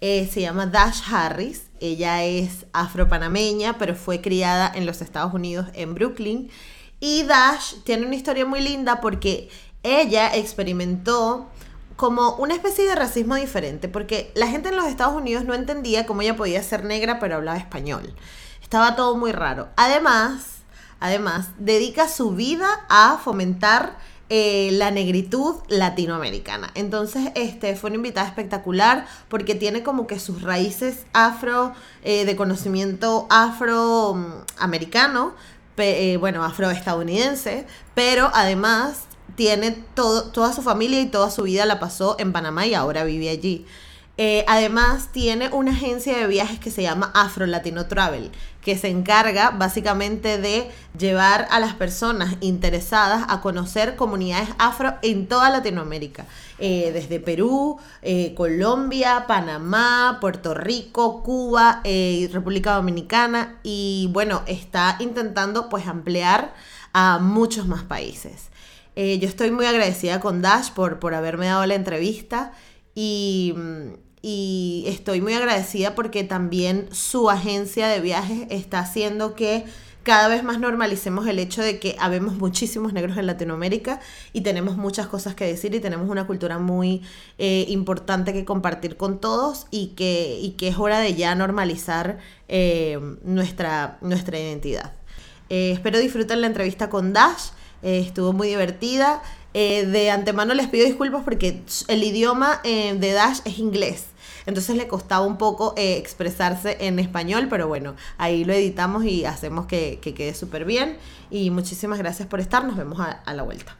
eh, se llama Dash Harris. Ella es afropanameña, pero fue criada en los Estados Unidos, en Brooklyn. Y Dash tiene una historia muy linda porque ella experimentó como una especie de racismo diferente, porque la gente en los Estados Unidos no entendía cómo ella podía ser negra pero hablaba español. Estaba todo muy raro. Además, además, dedica su vida a fomentar eh, la negritud latinoamericana. Entonces, este fue una invitada espectacular porque tiene como que sus raíces afro, eh, de conocimiento afroamericano, eh, bueno, afroestadounidense, pero además tiene todo, toda su familia y toda su vida la pasó en Panamá y ahora vive allí. Eh, además, tiene una agencia de viajes que se llama Afro Latino Travel, que se encarga básicamente de llevar a las personas interesadas a conocer comunidades afro en toda Latinoamérica, eh, desde Perú, eh, Colombia, Panamá, Puerto Rico, Cuba, República Dominicana y bueno, está intentando pues ampliar a muchos más países. yo estoy muy agradecida con Dash por, por haberme dado la entrevista y mm, y estoy muy agradecida porque también su agencia de viajes está haciendo que cada vez más normalicemos el hecho de que habemos muchísimos negros en Latinoamérica y tenemos muchas cosas que decir y tenemos una cultura muy eh, importante que compartir con todos y que, y que es hora de ya normalizar eh, nuestra, nuestra identidad. Eh, espero disfruten la entrevista con Dash, estuvo muy divertida. de antemano les pido disculpas porque el idioma de Dash es inglés entonces le costaba un poco eh, expresarse en español, pero bueno, ahí lo editamos y hacemos que, quede súper bien. Y muchísimas gracias por estar, nos vemos a, a la vuelta.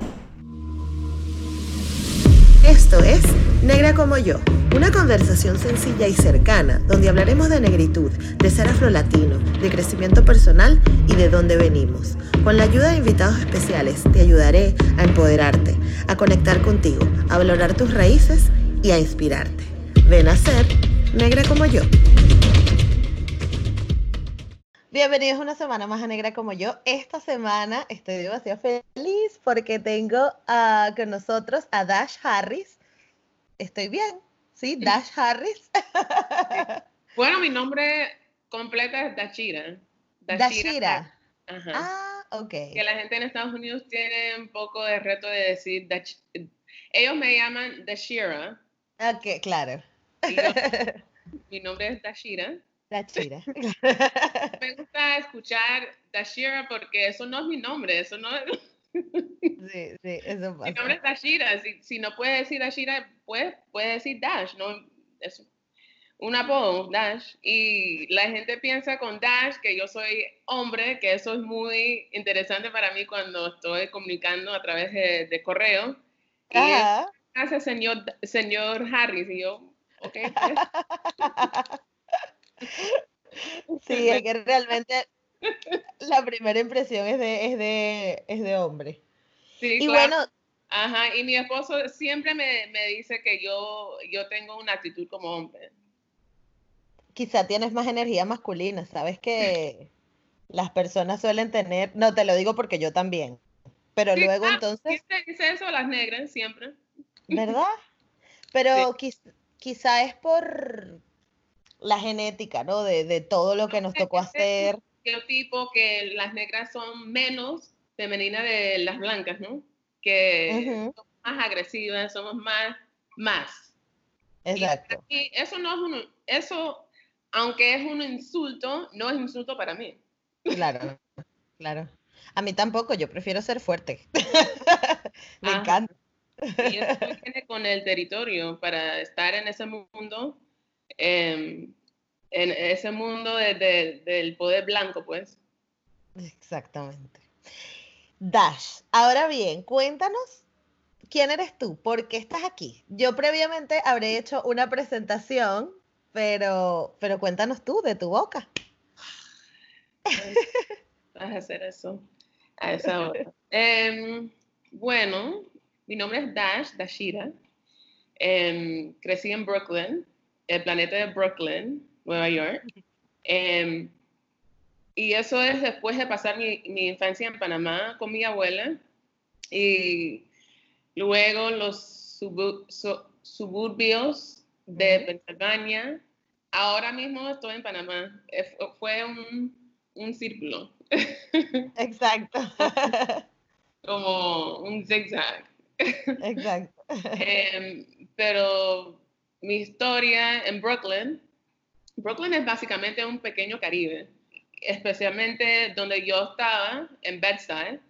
Esto es Negra como yo, una conversación sencilla y cercana donde hablaremos de negritud, de ser afrolatino, de crecimiento personal y de dónde venimos. Con la ayuda de invitados especiales te ayudaré a empoderarte, a conectar contigo, a valorar tus raíces y a inspirarte. Ven a ser negra como yo. Bienvenidos una semana más a Negra como yo. Esta semana estoy demasiado feliz porque tengo uh, con nosotros a Dash Harris. Estoy bien, ¿sí? Dash Harris. Bueno, mi nombre completo es Dashira. Dashira. Ajá. Ah, ok. Que la gente en Estados Unidos tiene un poco de reto de decir, ellos me llaman Dashira. Ok, claro. mi nombre es Dashira. Dashira. Me gusta escuchar Dashira porque eso no es mi nombre, eso no es... Sí, sí, eso pasa. Mi nombre es Dashira, si, si no puede decir Dashira, pues puede decir Dash, no es un apodo, Dash, y la gente piensa con Dash que yo soy hombre, que eso es muy interesante para mí cuando estoy comunicando a través de, correo. Y hace señor, señor Harris, y yo, Okay. sí, es que realmente la primera impresión es de, es de, es de hombre. Sí, y bueno. Ajá, y mi esposo siempre me, me, dice que yo, yo tengo una actitud como hombre. Quizá tienes más energía masculina, sabes que las personas suelen tener, no te lo digo porque yo también, pero luego entonces... Dice, eso las negras siempre. ¿Verdad? Pero quizá quizá es por la genética, ¿no? De, todo lo que nos tocó hacer. El tipo que las negras son menos femeninas de las blancas, ¿no? Que somos más agresivas, somos más, más. Exacto. Y eso no es un, eso, aunque es un insulto, no es insulto para mí. Claro, claro. A mí tampoco, yo prefiero ser fuerte. Me encanta. Y eso viene con el territorio para estar en ese mundo, em, en ese mundo del poder blanco, pues. Exactamente. Dash, ahora bien, cuéntanos ¿quién eres tú? ¿Por qué estás aquí? Yo previamente habré hecho una presentación, pero, pero cuéntanos tú de tu boca. Vas a hacer eso a esa hora. Em, bueno, mi nombre es Dash, Dashira. Em, crecí en Brooklyn, el planeta de Brooklyn, Nueva York. Em, y eso es después de pasar mi, mi, infancia en Panamá con mi abuela y luego los suburbios de Pensilvania. Ahora mismo estoy en Panamá. Fue un, un círculo. Exacto. Como un zigzag. Exacto. Em, pero mi historia en Brooklyn, Brooklyn es básicamente un pequeño Caribe, especialmente donde yo estaba, en Bedside,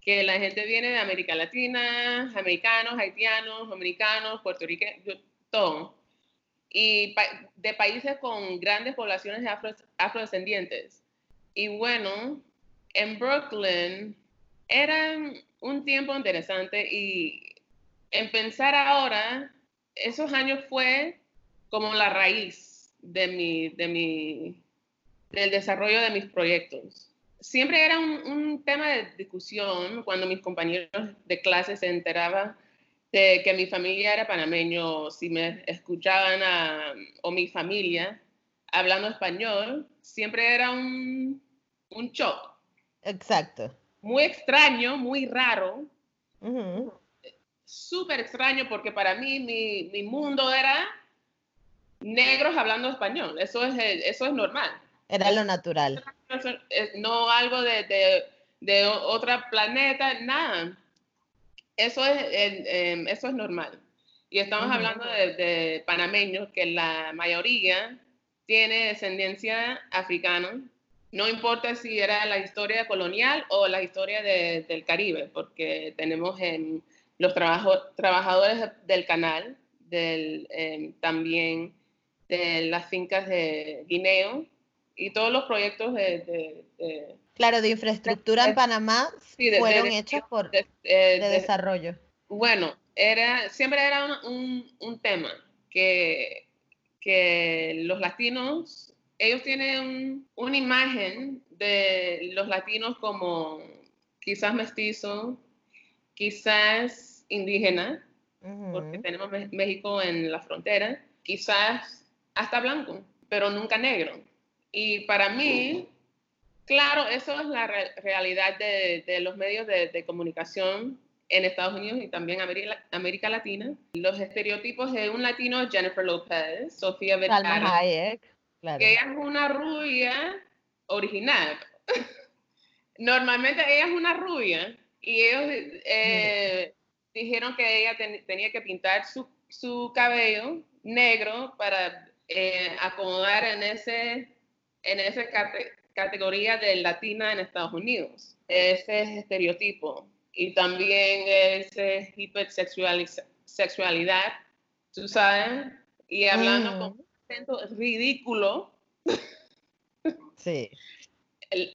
que la gente viene de América Latina, americanos, haitianos, dominicanos, puertorriqueños, todo. Y de países con grandes poblaciones de afrodescendientes. Y bueno, en Brooklyn era un tiempo interesante y en pensar ahora, esos años fue como la raíz de mi, de mi, del desarrollo de mis proyectos. Siempre era un, tema de discusión cuando mis compañeros de clase se enteraban de que mi familia era panameño, si me escuchaban a, o mi familia hablando español, siempre era un, un shock. Exacto. Muy extraño, muy raro. Súper extraño porque para mí mi, mi, mundo era negros hablando español. Eso es, eso es normal. Era lo natural. No algo de, de, de otro planeta, nada. Eso es, eso es normal. Y estamos hablando de, de, panameños que la mayoría tiene descendencia africana no importa si era la historia colonial o la historia del Caribe, porque tenemos en los trabajadores del canal, del, em, también de las fincas de Guineo y todos los proyectos de... claro, de infraestructura en Panamá fueron hechos por eh, de, desarrollo. Bueno, era, siempre era un, un tema que, que los latinos ellos tienen una imagen de los latinos como quizás mestizo, quizás indígena, porque tenemos México en la frontera, quizás hasta blanco, pero nunca negro. Y para mí, claro, eso es la realidad de, los medios de, comunicación en Estados Unidos y también América, América Latina. Los estereotipos de un latino, Jennifer López, Sofía Vergara, que ella es una rubia original. Normalmente ella es una rubia y ellos eh, dijeron que ella tenía que pintar su, su cabello negro para eh, acomodar en ese en esa categoría de latina en Estados Unidos. Ese es estereotipo. Y también ese hipersexualidad, tú sabes, y hablando con ridículo. Sí.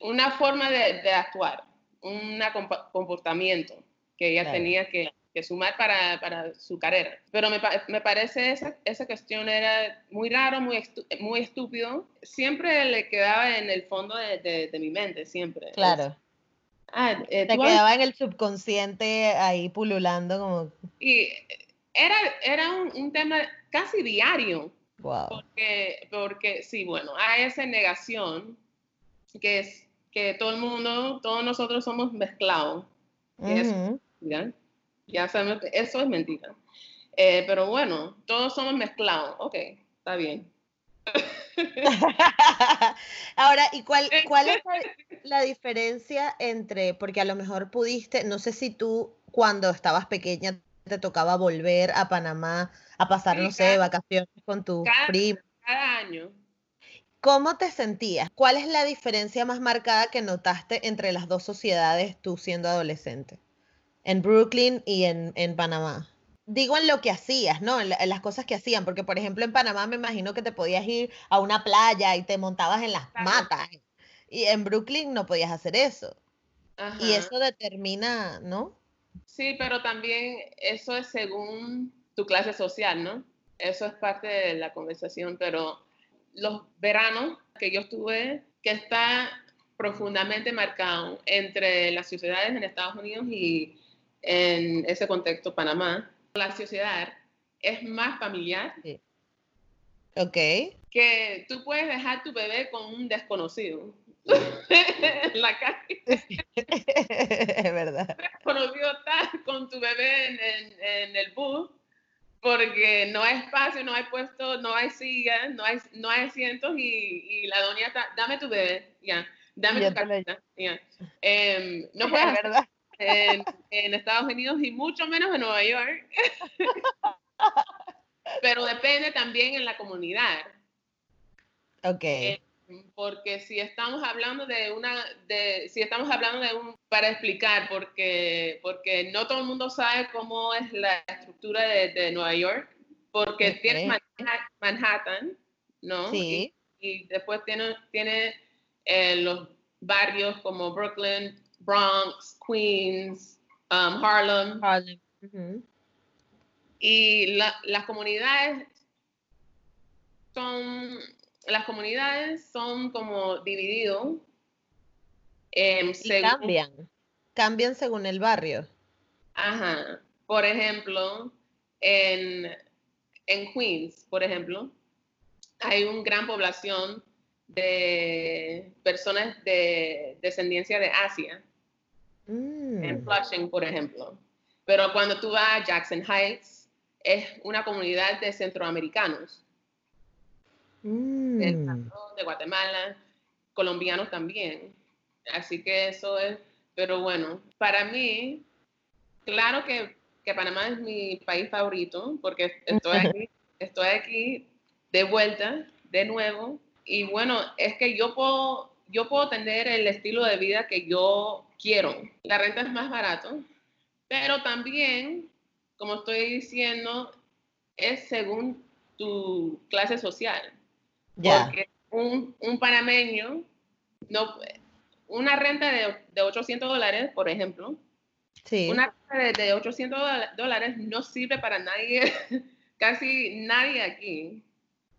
Una forma de, actuar, un comportamiento que ella tenía que, sumar para, su carrera. Pero me, me parece esa, esa cuestión era muy raro, muy, muy estúpido. Siempre le quedaba en el fondo de, mi mente, siempre. Claro. Ah, eh, Te quedaba en el subconsciente ahí pululando como... Y era, era un, un tema casi diario porque, porque sí, bueno, hay esa negación que es que todo el mundo, todos nosotros somos mezclados. Ya sabemos que eso es mentira. Eh, pero bueno, todos somos mezclados. Ok, está bien. Ahora, ¿y cuál, cuál es la, diferencia entre, porque a lo mejor pudiste, no sé si tú cuando estabas pequeña te tocaba volver a Panamá a pasar, no sé, vacaciones con tu primo. Cada año. ¿Cómo te sentías? ¿Cuál es la diferencia más marcada que notaste entre las dos sociedades tú siendo adolescente? En Brooklyn y en, Panamá. Digo en lo que hacías, ¿no? En, las cosas que hacían, porque por ejemplo en Panamá me imagino que te podías ir a una playa y te montabas en las matas. Y en Brooklyn no podías hacer eso. Y eso determina, ¿no? Sí, pero también eso es según tu clase social, ¿no? Eso es parte de la conversación, pero los veranos que yo estuve, que está profundamente marcado entre las sociedades en Estados Unidos y en ese contexto Panamá, la sociedad es más familiar. Ok. Que tú puedes dejar tu bebé con un desconocido en la calle. es verdad. Desconocido está con tu bebé en, el bus porque no hay espacio, no hay puesto, no hay sillas, no hay, no hay asientos y, la doña está, dame tu bebé, ya, dame tu carta, ya. Em, no puedes verdad. En, en Estados Unidos y mucho menos en Nueva York. Pero depende también en la comunidad. Ok. Eh, porque si estamos hablando de una, de, si estamos hablando de un, para explicar, porque, porque no todo el mundo sabe cómo es la estructura de, de Nueva York, porque tiene Manhattan, ¿no? Sí. Y, después tiene, tiene eh, los barrios como Brooklyn, Bronx, Queens, um, Harlem. Harlem. Y las comunidades son, las comunidades son como divididos. Eh, cambian, cambian según el barrio. Ajá. Por ejemplo, en, en Queens, por ejemplo, hay una gran población de personas de descendencia de Asia. En mm. Flushing, por ejemplo. Pero cuando tú vas a Jackson Heights, es una comunidad de centroamericanos. Mm. Guatemala, colombianos también. Así que eso es, pero bueno, para mí, claro que, que Panamá es mi país favorito, porque estoy aquí, estoy aquí de vuelta, de nuevo, y bueno, es que yo puedo, yo puedo tener el estilo de vida que yo quiero. La renta es más barato, pero también como estoy diciendo, es según tu clase social. Porque un, un, panameño, no, una renta de, de 800 dólares, por ejemplo, sí. una renta de, 800 dólares no sirve para nadie, casi nadie aquí.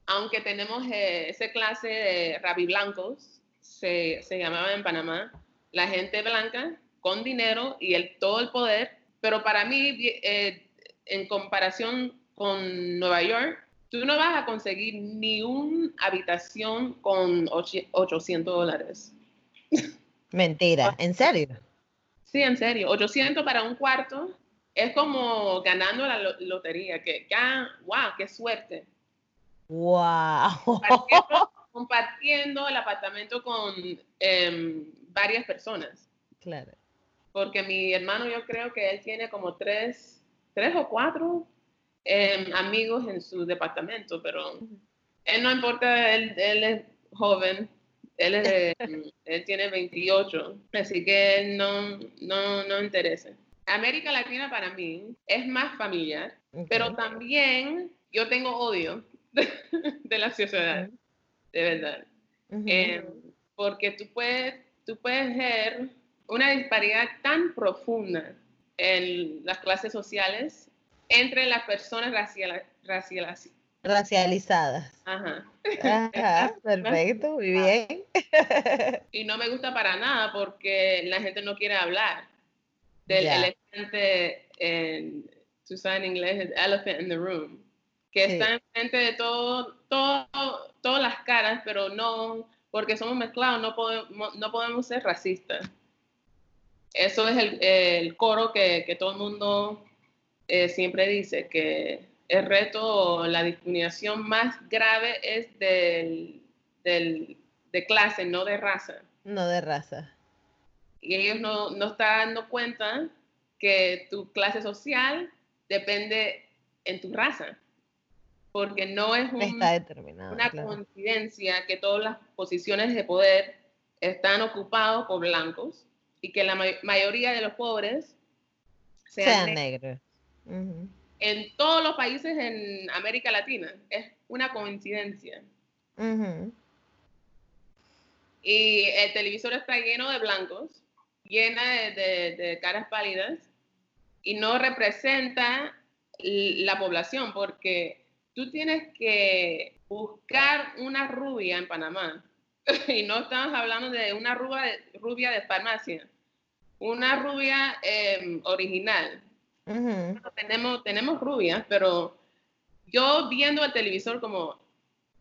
Aunque tenemos eh, esa clase de rabiblancos, se, se llamaba en Panamá, la gente blanca con dinero y el, todo el poder, pero para mí eh, en comparación con Nueva York, tú no vas a conseguir ni una habitación con 800 dólares. Mentira, ¿en serio? Sí, en serio. 800 para un cuarto es como ganando la lotería, que ya, wow, qué suerte. Wow. Compartiendo, el apartamento con em, varias personas. Claro. Porque mi hermano yo creo que él tiene como tres tres o cuatro em, amigos en su departamento, pero él no importa, él, es joven, él, es él tiene 28, así que no, no, no interesa. América Latina para mí es más familiar, pero también yo tengo odio de, la sociedad, de verdad. Em, porque tú puedes, tú puedes ver una disparidad tan profunda en las clases sociales entre las personas racial, racializadas. Ajá. Ajá, perfecto, muy bien. y no me gusta para nada porque la gente no quiere hablar del elefante, en, tú sabes en inglés, el elephant in the room, que está enfrente de todo, todo, todas las caras, pero no, porque somos mezclados, no podemos, no podemos ser racistas. Eso es el, coro que, todo el mundo eh, siempre dice, que el reto, la discriminación más grave es del, de clase, no de raza. No de raza. Y ellos no, no están dando cuenta que tu clase social depende en tu raza. Porque no es una coincidencia que todas las posiciones de poder están ocupadas por blancos y que la mayoría de los pobres sean, negros. En todos los países en América Latina. Es una coincidencia. Y el televisor está lleno de blancos, llena de, caras pálidas. y no representa la población porque tú tienes que buscar una rubia en Panamá y no estamos hablando de una rubia de, rubia de farmacia, una rubia em, original. Tenemos, tenemos rubias, pero yo viendo el televisor como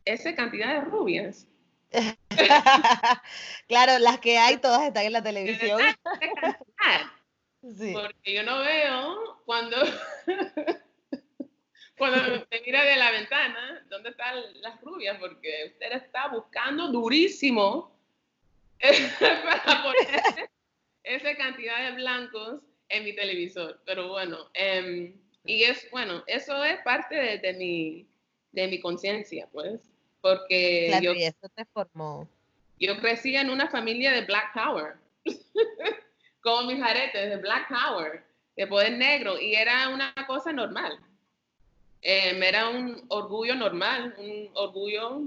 esa cantidad de rubias. claro, las que hay todas están en la televisión. Porque yo no veo cuando, cuando te mira de la ventana dónde están las rubias, porque usted está buscando durísimo para poner esa cantidad de blancos en mi televisor. Pero bueno, em, y es bueno, eso es parte de, mi, de mi conciencia, pues, porque yo, eso te formó. Yo crecí en una familia de Black Power. con mis aretes de Black Power, de poder negro, y era una cosa normal. Eh, era un orgullo normal, un orgullo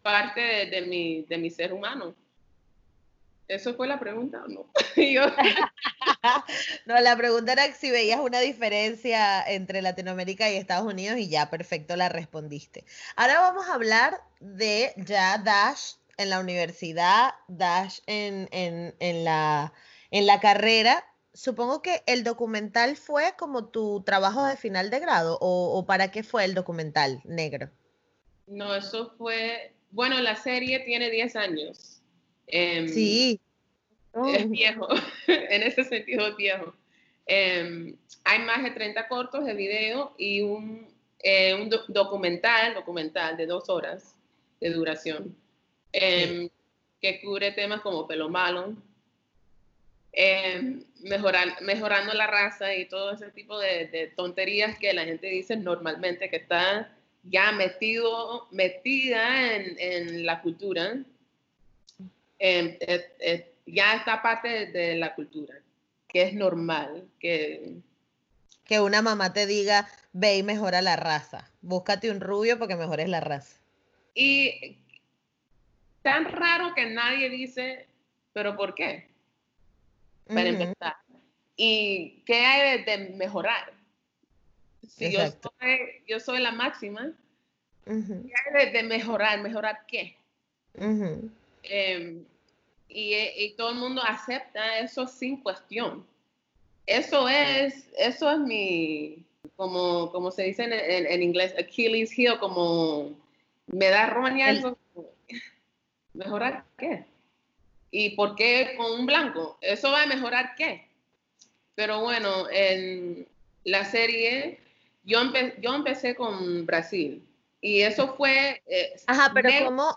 parte de, mi, de mi ser humano. ¿Eso fue la pregunta o no? no, la pregunta era si veías una diferencia entre Latinoamérica y Estados Unidos y ya, perfecto, la respondiste. Ahora vamos a hablar de ya Dash en la universidad, Dash en, la, en la carrera. Supongo que el documental fue como tu trabajo de final de grado o, para qué fue el documental negro. No, eso fue, bueno, la serie tiene 10 años. Em, sí. Es oh. viejo, en ese sentido es viejo. Em, hay más de 30 cortos de video y un, eh, un documental, documental de dos horas de duración. Em, que cubre temas como pelo malo, mejorar, mejorando la raza y todo ese tipo de, tonterías que la gente dice normalmente que está ya metido, metida en, la cultura, em, ya está parte de, la cultura, que es normal, que... Que una mamá te diga, ve y mejora la raza, búscate un rubio porque mejores la raza. Y tan raro que nadie dice, pero ¿por qué? Para empezar. ¿Y qué hay de, mejorar? Si yo soy, yo soy, la máxima, ¿qué hay de, mejorar? ¿Mejorar qué? Em, y, todo el mundo acepta eso sin cuestión. Eso es, eso es mi, como, como se dice en, inglés, Achilles heel, como me da roña eso ¿Mejorar qué? ¿Y por qué con un blanco? ¿Eso va a mejorar qué? Pero bueno, en la serie, yo, yo empecé con Brasil y eso fue... Eh, Ajá, pero ¿cómo?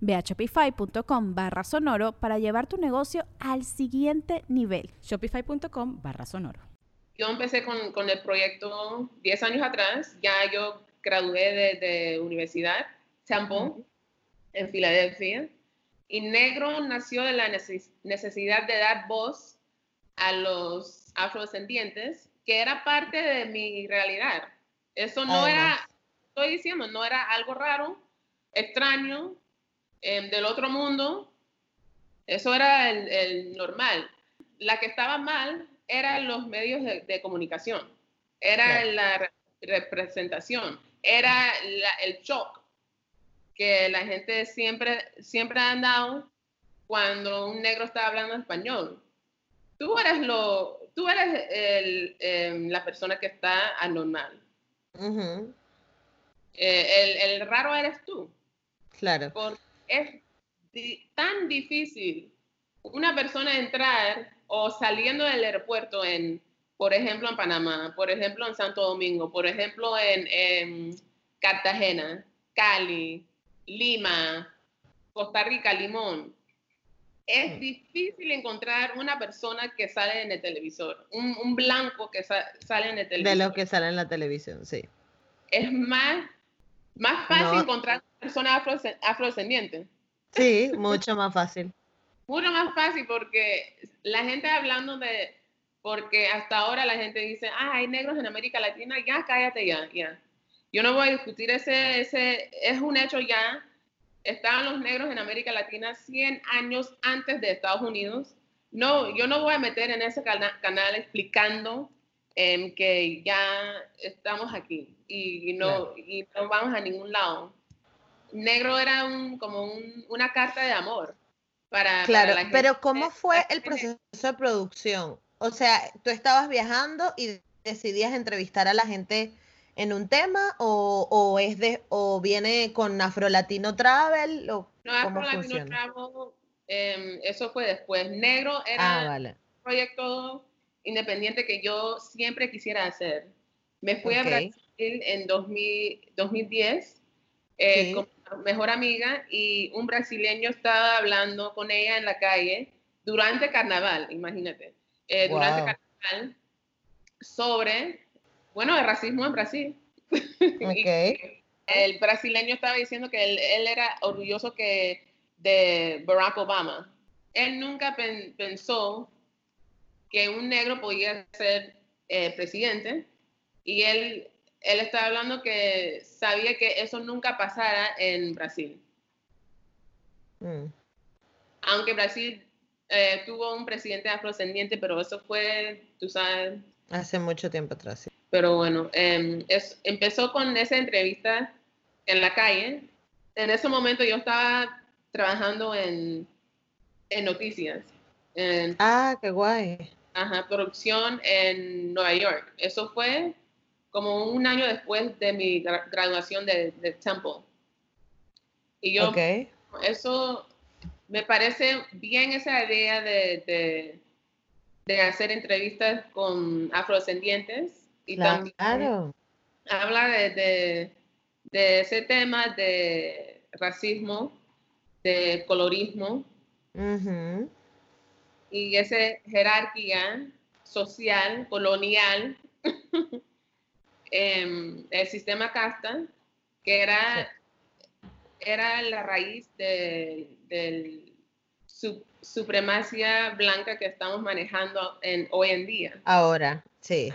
Ve a shopify.com barra sonoro para llevar tu negocio al siguiente nivel. Shopify.com barra sonoro. Yo empecé con, con, el proyecto 10 años atrás. Ya yo gradué de, de universidad, Temple, en Filadelfia. Y Negro nació de la necesidad de dar voz a los afrodescendientes, que era parte de mi realidad. Eso no era, estoy diciendo, no era algo raro, extraño, Em, del otro mundo, eso era el, normal. La que estaba mal eran los medios de, comunicación, era la representación, era el shock que la gente siempre, siempre ha dado cuando un negro está hablando español. Tú eres lo, tú eres el, em, la persona que está anormal. Eh, el, el raro eres tú. Claro. Porque es di- tan difícil una persona entrar o saliendo del aeropuerto en, por ejemplo, en Panamá, por ejemplo, en Santo Domingo, por ejemplo, en, en Cartagena, Cali, Lima, Costa Rica, Limón. Es Mm. difícil encontrar una persona que sale en el televisor, un, un blanco que sa- sale en el De televisor. lo que sale en la televisión, sí. Es más, más fácil No. encontrar una persona afro- afrodescendiente. Sí, mucho más fácil. Mucho más fácil porque la gente hablando de, porque hasta ahora la gente dice, ah, hay negros en América Latina, ya cállate ya, ya. Yo no voy a discutir ese, ese, es un hecho ya. Estaban los negros en América Latina 100 años antes de Estados Unidos. No, yo no voy a meter en ese cana- canal explicando em, que ya estamos aquí y, y no, y no vamos a ningún lado. Negro era un, como un- una carta de amor para, para Claro, la gente. pero ¿cómo fue el proceso de producción? O sea, ¿tú estabas viajando y decidías entrevistar a la gente en un tema o, o es de o viene con Afrolatino Travel o No, cómo Afro Latino funciona? Travel, em, eso fue después. Negro era Ah, vale. un proyecto independiente que yo siempre quisiera hacer. Me fui a Ok. Brasil en 2000 2010 eh, Sí. con mi mejor amiga y un brasileño estaba hablando con ella en la calle durante carnaval, imagínate, eh, durante Wow. carnaval sobre, bueno, el racismo en Brasil. Y Ok. el brasileño estaba diciendo que él, él era orgulloso que de Barack Obama. Él nunca pen- pensó que un negro podía ser eh, presidente y él, él estaba hablando que sabía que eso nunca pasara en Brasil. Mm, Aunque Brasil eh, tuvo un presidente afrodescendiente, pero eso fue, tú sabes, Hace mucho tiempo atrás. sí. Pero bueno, em, es- empezó con esa entrevista en la calle. En ese momento yo estaba trabajando en, en noticias, en Ah, qué guay. Ajá, producción en Nueva York. Eso fue como un año después de mi gra- graduación de, de Temple. Y yo, eso me parece bien esa idea de, de, de hacer entrevistas con afrodescendientes y también Claro. habla de, de, ese tema de racismo, de colorismo. Y esa jerarquía social, colonial, em, el sistema casta, que era, era la raíz de, del su- supremacía blanca que estamos manejando en, hoy en día. Ahora, sí.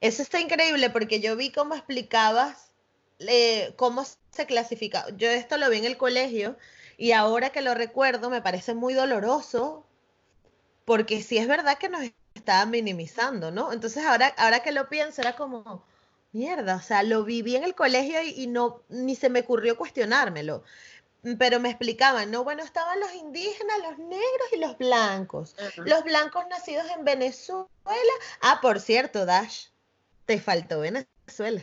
Eso está increíble porque yo vi cómo explicabas eh, cómo se clasifica. Yo esto lo vi en el colegio y ahora que lo recuerdo me parece muy doloroso porque sí es verdad que nos estaban minimizando, ¿no? Entonces ahora, ahora que lo pienso era como, mierda, o sea, lo viví en el colegio y, y no, ni se me ocurrió cuestionármelo. Pero me explicaban, no, bueno, estaban los indígenas, los negros y los blancos. Los blancos nacidos en Venezuela. Ah, por cierto, Dash, te faltó Venezuela.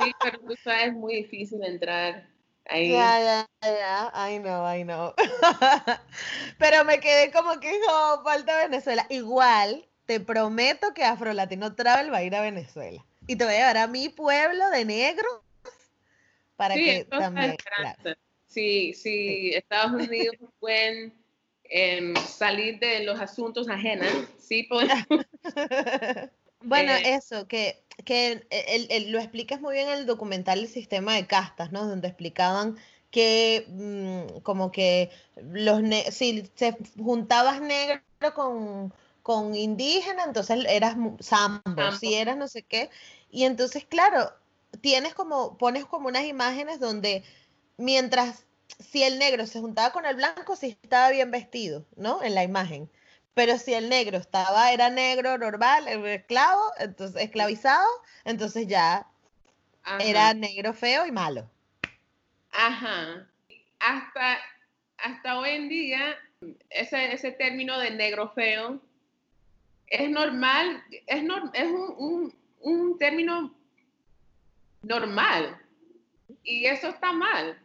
Sí, pero tú sabes, es muy difícil entrar ahí. Ya, ya, ya, I know, I know. Pero me quedé como que no, falta Venezuela. Igual, te prometo que Afro Latino Travel va a ir a Venezuela. Y te voy a llevar a mi pueblo de negros para Sí, que también. claro. Si, si Estados Unidos pueden em, salir de los asuntos ajenos, sí podemos. Bueno, Eh, eso, que, que el- el- lo explicas muy bien en el documental El sistema de castas, ¿no? Donde explicaban que mm, como que los ne- si se juntabas negro con, con indígena, entonces eras sambo, Sambo. si eras no sé qué. Y entonces, claro, tienes como, pones como unas imágenes donde mientras si el negro se juntaba con el blanco, sí estaba bien vestido, ¿no? En la imagen. Pero si el negro estaba, era negro normal, esclavo, entonces esclavizado, entonces ya Ajá, era negro feo y malo. ajá. Hasta, hasta hoy en día, ese, ese término de negro feo es normal, es, es un, un término normal. Y eso está mal.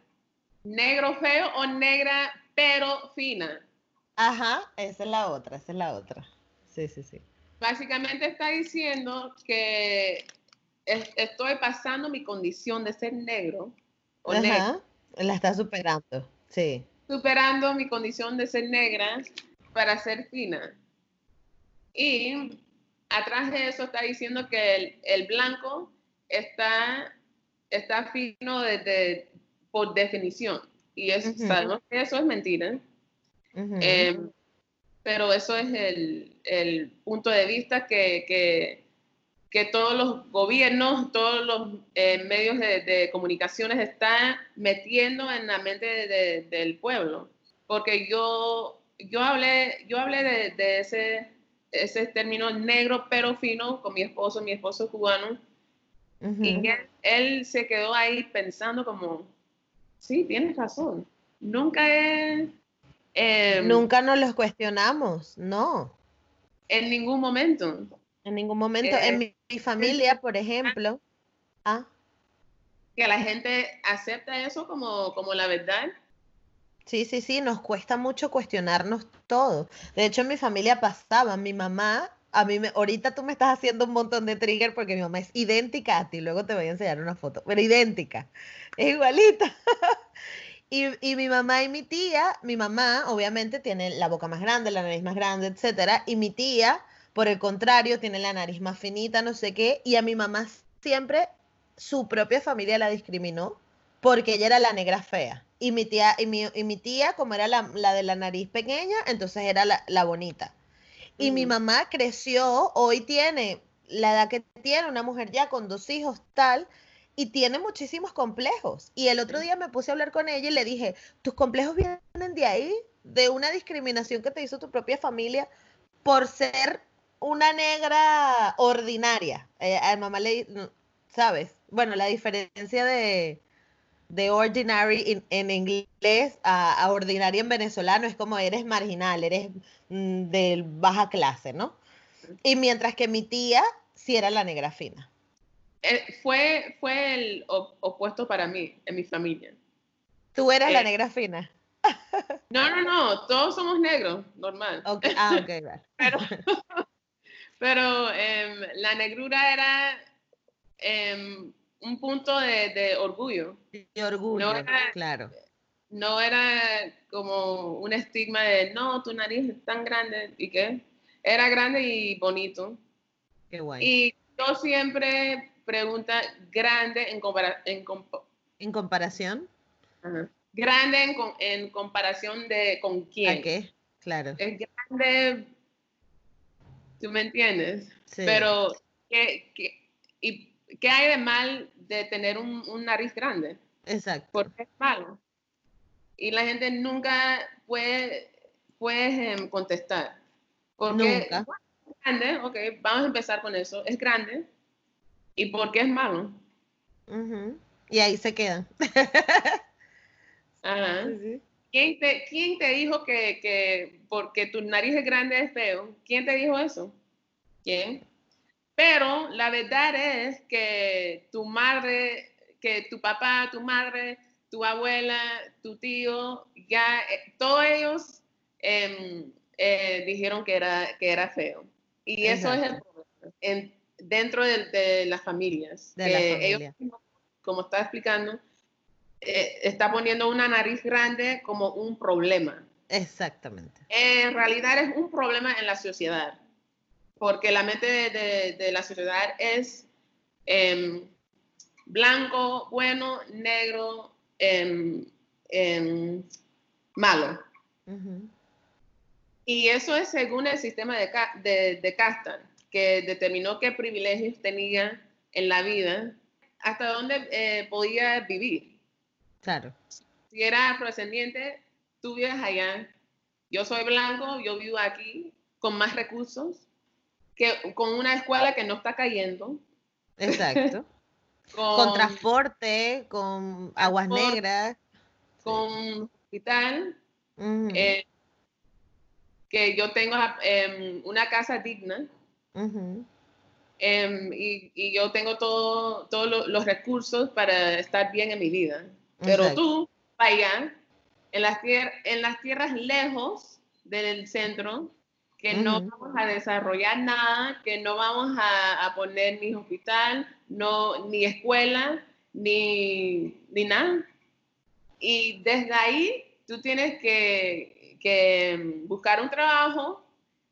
Negro feo o negra pero fina. Ajá, esa es la otra, esa es la otra. Sí, sí, sí. Básicamente está diciendo que estoy pasando mi condición de ser negro o Ajá, La está superando, sí. Superando mi condición de ser negra para ser fina. Y atrás de eso está diciendo que el, blanco está, está fino desde, por definición. Y eso, que eso es mentira. Em, pero eso es el, punto de vista que, que, todos los gobiernos, todos los eh, medios de, comunicaciones están metiendo en la mente del pueblo. Porque yo, yo hablé, yo hablé de, ese, ese término negro pero fino con mi esposo, mi esposo cubano. Y él, se quedó ahí pensando como, sí, tienes razón. Nunca he... Em, Nunca nos los cuestionamos, no. En ningún momento. En ningún momento. en eh, mi, familia, por ejemplo. Ah. Que la gente acepta eso como, como la verdad. Sí, sí, sí, nos cuesta mucho cuestionarnos todo. De hecho, en mi familia pasaba, mi mamá, a mí me, ahorita tú me estás haciendo un montón de trigger porque mi mamá es idéntica a ti, luego te voy a enseñar una foto, pero idéntica, es igualita. y, y, mi mamá y mi tía, mi mamá obviamente tiene la boca más grande, la nariz más grande, etcétera, y mi tía, por el contrario, tiene la nariz más finita, no sé qué, y a mi mamá siempre su propia familia la discriminó porque ella era la negra fea. Y mi tía, y mi, y mi tía como era la, de la nariz pequeña, entonces era la, bonita. Y mi mamá creció, hoy tiene la edad que tiene, una mujer ya con dos hijos, tal, y tiene muchísimos complejos. Y el otro día me puse a hablar con ella y le dije, tus complejos vienen de ahí, de una discriminación que te hizo tu propia familia por ser una negra ordinaria. Eh, a mamá le, ¿sabes? Bueno, la diferencia de, de ordinary en inglés a, ordinaria en venezolano es como eres marginal, eres mm, de baja clase, ¿no? Y mientras que mi tía sí era la negra fina. Eh, fue, fue el opuesto para mí, en mi familia. ¿Tú eras la eh, negra fina? No, no, no, todos somos negros, normal. Ah, ok, vale. Pero, pero em, la negrura era em, un punto de, orgullo. De orgullo, claro. No era como un estigma de, no, tu nariz es tan grande, ¿y qué? Era grande y bonito. Qué guay. Y yo siempre pregunta grande en, en, ¿En comparación. Grande en, en, comparación de con quién. ¿A qué? Claro. Es grande, tú me entiendes. Sí. Pero, ¿qué, qué, y ¿qué hay de mal de tener un, nariz grande? Exacto. Porque es malo. Y la gente nunca puede, puede em, contestar. Porque nunca. es grande, ok, vamos a empezar con eso. Es grande. ¿Y por qué es malo? Y ahí se quedan. Ajá. ¿Quién, te, ¿Quién te dijo que, que porque tu nariz es grande es feo? ¿Quién te dijo eso? ¿Quién? Pero la verdad es que tu madre, que tu papá, tu madre, tu abuela, tu tío, ya eh, todos ellos em, eh, dijeron que era, que era feo. Y eso es el problema dentro de, las familias. De Ellos, como está explicando, eh, está poniendo una nariz grande como un problema. Exactamente. En realidad es un problema en la sociedad porque la mente de, la sociedad es em, blanco, bueno, negro, em, em, malo. Y eso es según el sistema de, de, de casta, que determinó qué privilegios tenía en la vida, hasta dónde eh, podía vivir. Claro. Si era afrodescendiente, tú vives allá. Yo soy blanco, yo vivo aquí con más recursos que, con una escuela que no está cayendo. Exacto. con, transporte, con aguas negras. Con hospital. Eh, que yo tengo em, una casa digna em, y, yo tengo todo, todos los recursos para estar bien en mi vida. Pero tú, vaya, en las, en las tierras lejos del centro, que no vamos a desarrollar nada, que no vamos a, poner ni hospital, no, ni escuela, ni, ni nada. Y desde ahí tú tienes que que buscar un trabajo,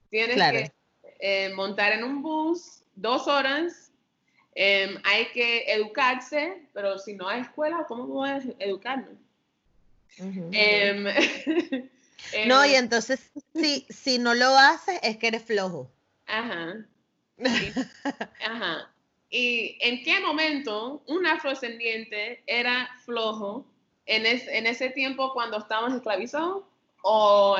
tienes que eh, montar en un bus dos horas, em, hay que educarse, pero si no hay escuela, ¿cómo voy a educarme? Em, no, y entonces si, si no lo haces es que eres flojo. Ajá. ajá. ¿Y en qué momento un afrodescendiente era flojo en, en ese tiempo cuando estábamos esclavizados? o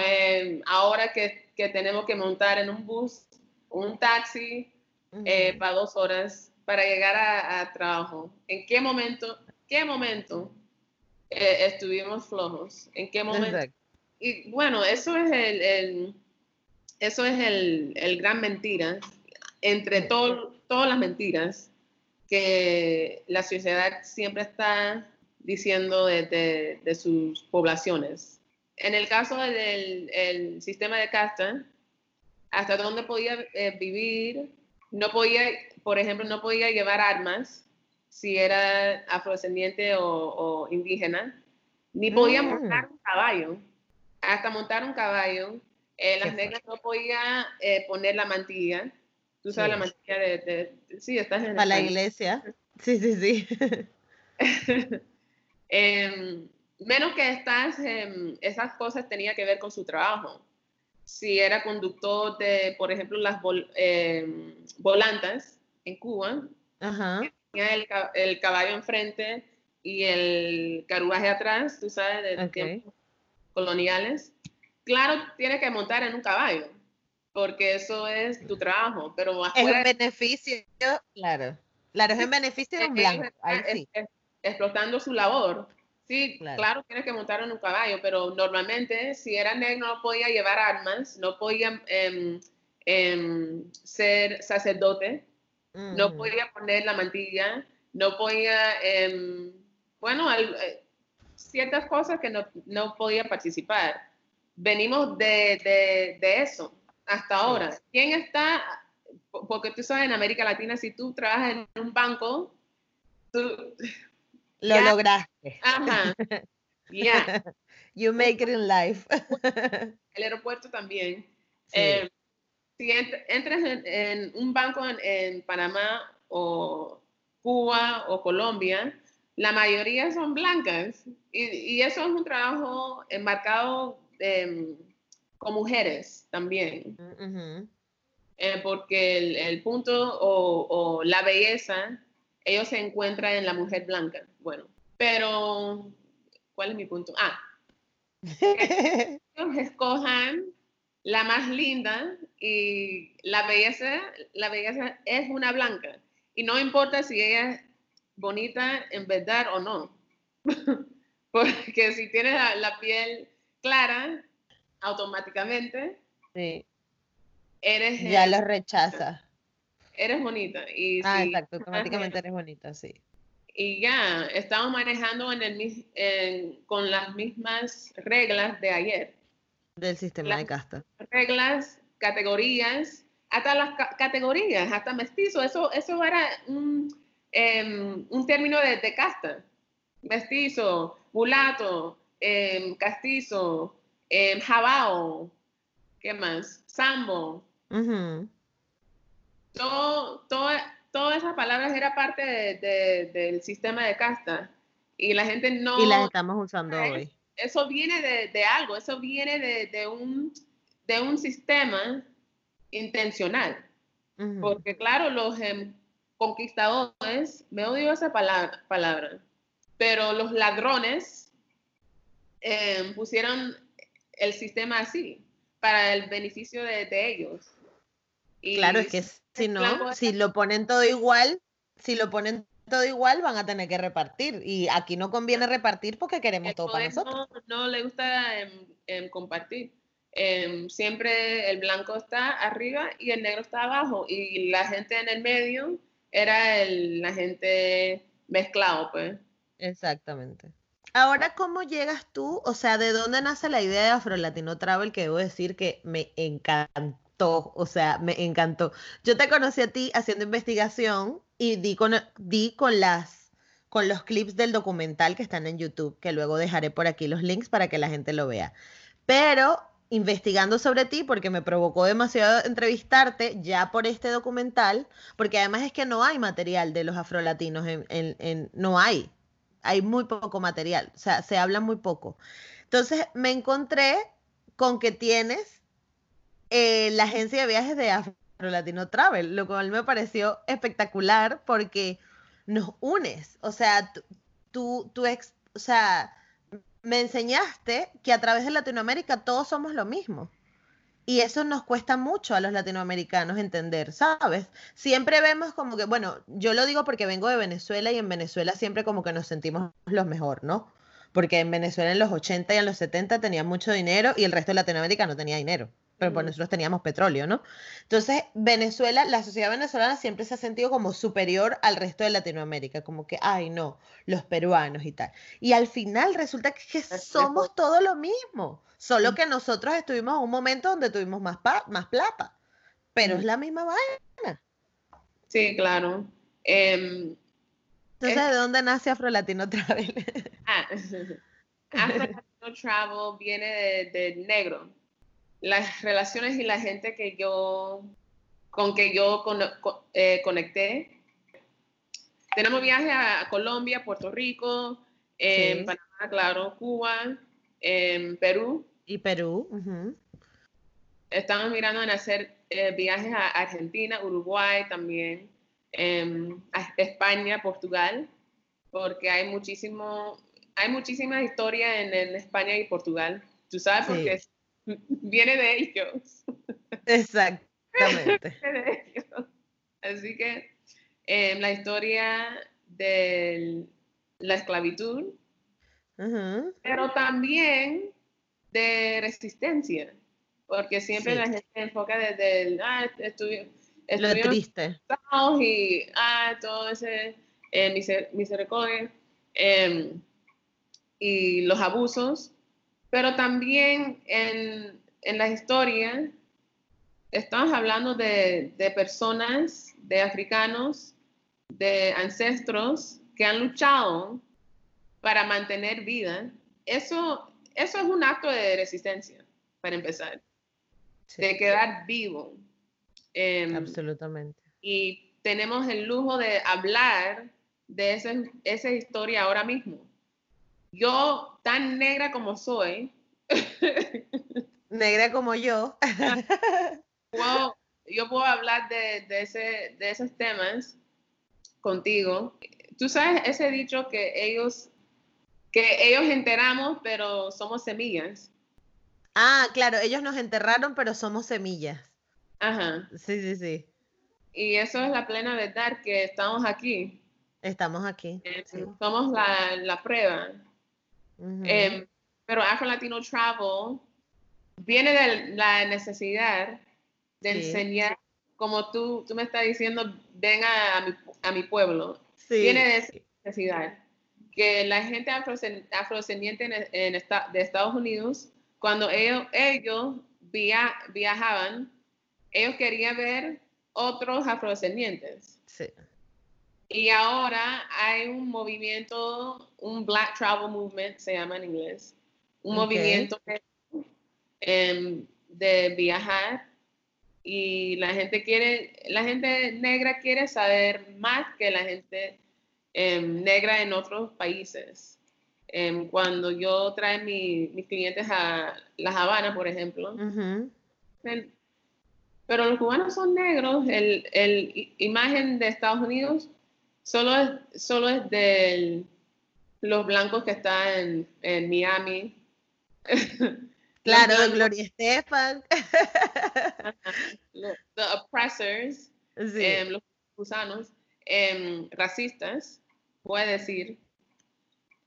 ahora que, tenemos que montar en un bus, un taxi eh, para dos horas para llegar a, trabajo. ¿En qué momento, qué momento eh, estuvimos flojos? ¿En qué momento? Y bueno, eso es el, eso es el, gran mentira entre todas las mentiras que la sociedad siempre está diciendo de sus poblaciones en el caso del sistema de casta, hasta dónde podía eh, vivir, no podía, por ejemplo, no podía llevar armas si era afrodescendiente o, indígena, ni podía mm. montar un caballo. Hasta montar un caballo, eh, las negras no podían eh, poner la mantilla. Tú sabes la mantilla de, Sí, estás en... Para la iglesia. Sí, sí, sí. eh, menos que estas, em, esas cosas tenía que ver con su trabajo. Si era conductor de, por ejemplo, las em, volantas en Cuba, tenía el, caballo enfrente y el carruaje atrás, tú sabes, de tiempos coloniales. Claro, tiene que montar en un caballo, porque eso es tu trabajo, pero Es un beneficio, claro. Claro, es en beneficio de un blanco, ahí sí. explotando su labor Sí, claro. tienes que montar en un caballo, pero normalmente si era negro no podía llevar armas, no podía em, em, ser sacerdote, no podía poner la mantilla, no podía, em, bueno, eh, ciertas cosas que no, podía participar. Venimos de, eso hasta ahora. ¿Quién está? Porque tú sabes, en América Latina, si tú trabajas en un banco, tú, lo lograste. Ajá. Ya. You make it in life. El aeropuerto también. Eh, si entras en, un banco en, Panamá o Cuba o Colombia, la mayoría son blancas. Y, eso es un trabajo enmarcado em, con mujeres también. Eh, porque el, punto o, o, la belleza ellos se encuentran en la mujer blanca. Bueno, pero ¿cuál es mi punto? Ah, ellos escojan la más linda y la belleza, la belleza es una blanca. Y no importa si ella es bonita en verdad o no. Porque si tienes la, piel clara, automáticamente eres... Ya lo rechaza eres bonita. Y ah, exacto, automáticamente eres bonita, sí. Y ya, estamos manejando en el, con las mismas reglas de ayer. Del sistema de casta. Reglas, categorías, hasta las categorías, hasta mestizo, eso, eso era un, em, un término de, casta. Mestizo, mulato, em, castizo, eh, jabao, ¿qué más? Sambo todo, todas esas palabras era parte del sistema de casta y la gente no... Y las estamos usando hoy. Eso viene de, algo, eso viene de, un, de un sistema intencional. Porque claro, los em, conquistadores, me odio esa palabra, palabra pero los ladrones em, pusieron el sistema así, para el beneficio de, ellos. Y claro, es que si no, si lo ponen todo igual, si lo ponen todo igual, van a tener que repartir. Y aquí no conviene repartir porque queremos todo para nosotros. No, le gusta em, em, compartir. em, siempre el blanco está arriba y el negro está abajo y la gente en el medio era el, la gente mezclado, pues. Exactamente. Ahora, ¿cómo llegas tú? O sea, ¿de dónde nace la idea de Afro Latino Travel? Que debo decir que me encantó, o sea, me encantó. Yo te conocí a ti haciendo investigación y di con, di con las con los clips del documental que están en YouTube, que luego dejaré por aquí los links para que la gente lo vea. Pero investigando sobre ti, porque me provocó demasiado entrevistarte ya por este documental, porque además es que no hay material de los afrolatinos, en, en, no hay, hay muy poco material, o sea, se habla muy poco. Entonces me encontré con que tienes eh, la agencia de viajes de Afro Latino Travel, lo cual me pareció espectacular porque nos unes, o sea, tú, tú, o sea, me enseñaste que a través de Latinoamérica todos somos lo mismo. Y eso nos cuesta mucho a los latinoamericanos entender, ¿sabes? Siempre vemos como que, bueno, yo lo digo porque vengo de Venezuela y en Venezuela siempre como que nos sentimos los mejor, ¿no? Porque en Venezuela en los 80 y en los 70 tenían mucho dinero y el resto de Latinoamérica no tenía dinero pero pues nosotros teníamos petróleo, ¿no? Entonces, Venezuela, la sociedad venezolana siempre se ha sentido como superior al resto de Latinoamérica, como que, ay, no, los peruanos y tal. Y al final resulta que somos todo lo mismo, solo que nosotros estuvimos en un momento donde tuvimos más, más plata, pero es la misma vaina. Sí, claro. Em, Entonces, ¿de dónde nace Afro Latino Travel? ah, Afro Latino Travel viene de negro las relaciones y la gente que yo, con que yo eh, conecté. Tenemos viajes a Colombia, Puerto Rico, Panamá, claro, Cuba, Perú. Y Perú. Estamos mirando en hacer eh, viajes a Argentina, Uruguay también, em, a España, Portugal, porque hay muchísimo, hay muchísimas historias en, España y Portugal. Tú sabes, porque viene de ellos. Exactamente. Así que eh, la historia de la esclavitud, pero también de resistencia, porque siempre la gente enfoca desde el, ah, estudio, lo triste. Y, ah, todo ese eh, misericordia em, y los abusos, pero también en, en la historia estamos hablando de, de, personas, de africanos, de ancestros que han luchado para mantener vida. Eso, eso es un acto de resistencia, para empezar, de quedar vivo. Em, Absolutamente. Y tenemos el lujo de hablar de esa, esa historia ahora mismo yo, tan negra como soy, negra como yo, yo puedo hablar de, ese, de esos temas contigo. Tú sabes ese dicho que ellos, que ellos enteramos, pero somos semillas. Ah, claro, ellos nos enterraron, pero somos semillas. Ajá. Sí, sí, sí. Y eso es la plena verdad, que estamos aquí. Estamos aquí. Eh, somos la, la prueba. Em, pero Afro Latino Travel viene de la necesidad de enseñar, como tú, tú me estás diciendo, ven a, mi, a mi, pueblo. Viene de esa necesidad. Que la gente afrodescendiente en, de Estados Unidos, cuando ellos, ellos viajaban, ellos querían ver otros afrodescendientes. Sí. Y ahora hay un movimiento, un Black Travel Movement, se llama en inglés, un movimiento em, de, viajar. Y la gente quiere, la gente negra quiere saber más que la gente em, negra en otros países. Em, cuando yo trae mis clientes a La Habana, por ejemplo, pero los cubanos son negros, el, el imagen de Estados Unidos Solo es, solo es de los blancos que están en, Miami. Claro, Gloria Estefan. los oppressors, em, los gusanos, em, racistas, puede decir,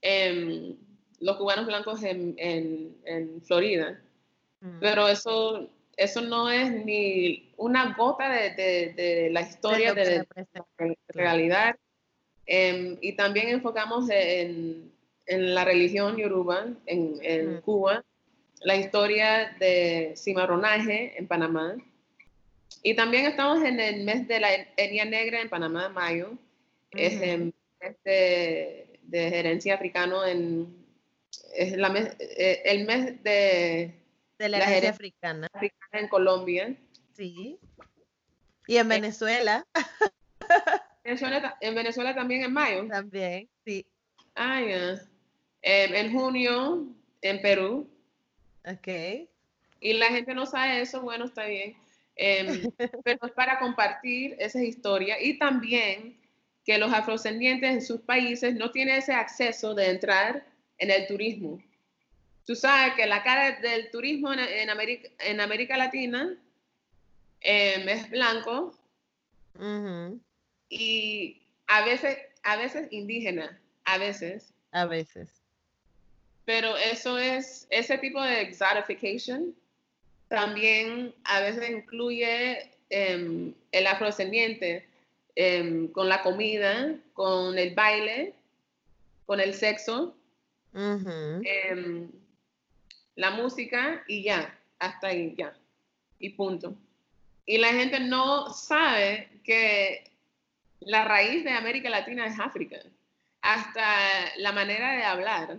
em, los cubanos blancos en, Florida. Mm. Pero eso, eso no es ni una gota de, la historia de, la realidad. Em, y también enfocamos en, la religión yoruba en, Cuba, la historia de cimarronaje en Panamá. Y también estamos en el mes de la etnia negra en Panamá, mayo. Es el mes de, de gerencia africano en... Es la eh, el mes de de la, la africana. en Colombia. Sí. Y en Venezuela. en Venezuela también en mayo. También, sí. Ah, ya. En junio en Perú. Ok. Y la gente no sabe eso, bueno, está bien. Em, pero es para compartir esa historia y también que los afrodescendientes en sus países no tienen ese acceso de entrar en el turismo. Tú sabes que la cara del turismo en, América, en América Latina em, es blanco y a veces, a veces indígena, a veces. A veces. Pero eso es, ese tipo de exotification también a veces incluye em, el afrodescendiente em, con la comida, con el baile, con el sexo la música y ya, hasta ahí, ya, y punto. Y la gente no sabe que la raíz de América Latina es África, hasta la manera de hablar.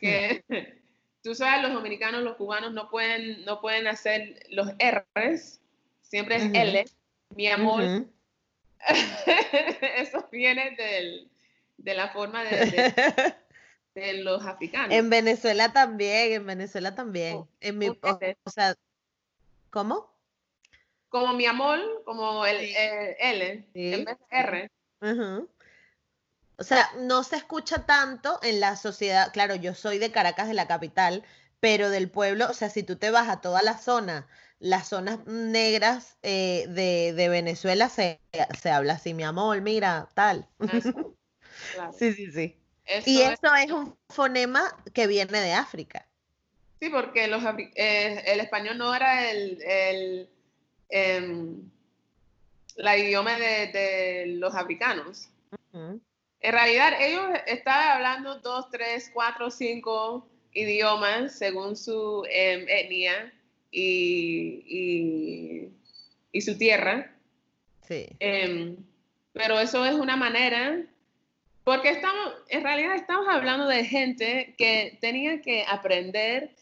Que tú sabes, los dominicanos, los cubanos no pueden, no pueden hacer los R's, siempre es L, mi amor. Eso viene de la forma de de los africanos. En Venezuela también, en Venezuela también. Oh, en mi, o, sea, ¿cómo? Como mi amor, como el, L, en vez de R. O sea, no se escucha tanto en la sociedad. Claro, yo soy de Caracas, de la capital, pero del pueblo, o sea, si tú te vas a toda la zona, las zonas negras eh, de, Venezuela, se, se, habla así, mi amor, mira, tal. Sí, sí, sí y eso es... un fonema que viene de África. Sí, porque los, eh, el español no era el, el em, la idioma de, los africanos. En realidad, ellos estaban hablando dos, tres, cuatro, cinco idiomas según su em, etnia y, y, su tierra. Sí. Em, pero eso es una manera porque estamos, en realidad estamos hablando de gente que tenía que aprender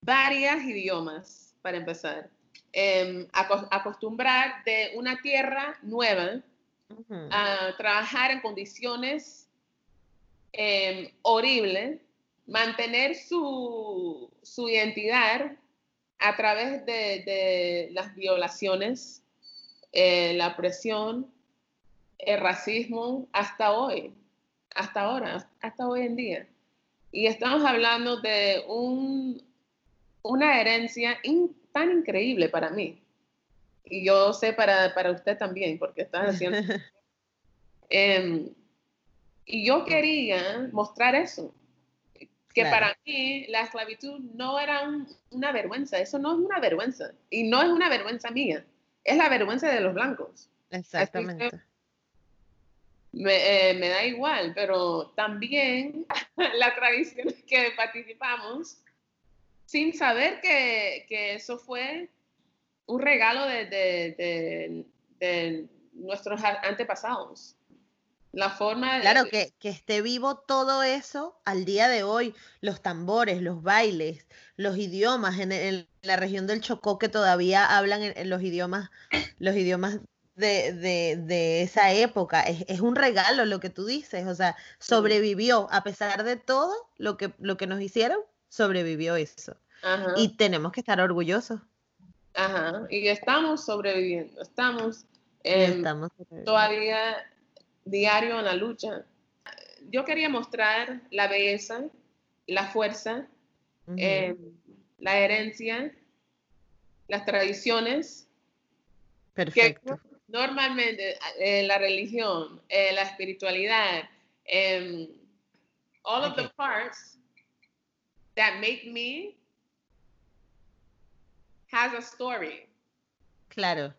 varios idiomas para empezar. Eh, acostumbrar de una tierra nueva a trabajar en condiciones em, horribles, mantener su, su, identidad a través de, las violaciones, eh, la presión, el racismo, hasta hoy hasta ahora, hasta hoy en día. Y estamos hablando de un, una herencia tan increíble para mí. Y yo sé para, para usted también, porque estás haciendo... Em, y yo quería mostrar eso, que para mí la esclavitud no era una vergüenza, eso no es una vergüenza, y no es una vergüenza mía, es la vergüenza de los blancos. Exactamente. Eh, me, da igual, pero también la tradición que participamos sin saber que, eso fue un regalo de, nuestros antepasados. La forma Claro, que, esté vivo todo eso al día de hoy, los tambores, los bailes, los idiomas en, la región del Chocó que todavía hablan en, los idiomas, los idiomas de, esa época. Es, un regalo lo que tú dices, o sea, sobrevivió, a pesar de todo lo que, lo que nos hicieron, sobrevivió eso. Y tenemos que estar orgullosos. Ajá, y estamos sobreviviendo, estamos, estamos todavía diario en la lucha. Yo quería mostrar la belleza, la fuerza, em, la herencia, las tradiciones. Perfecto normalmente eh, la religión, eh, la espiritualidad, um, all of the parts that make me has a story. Claro.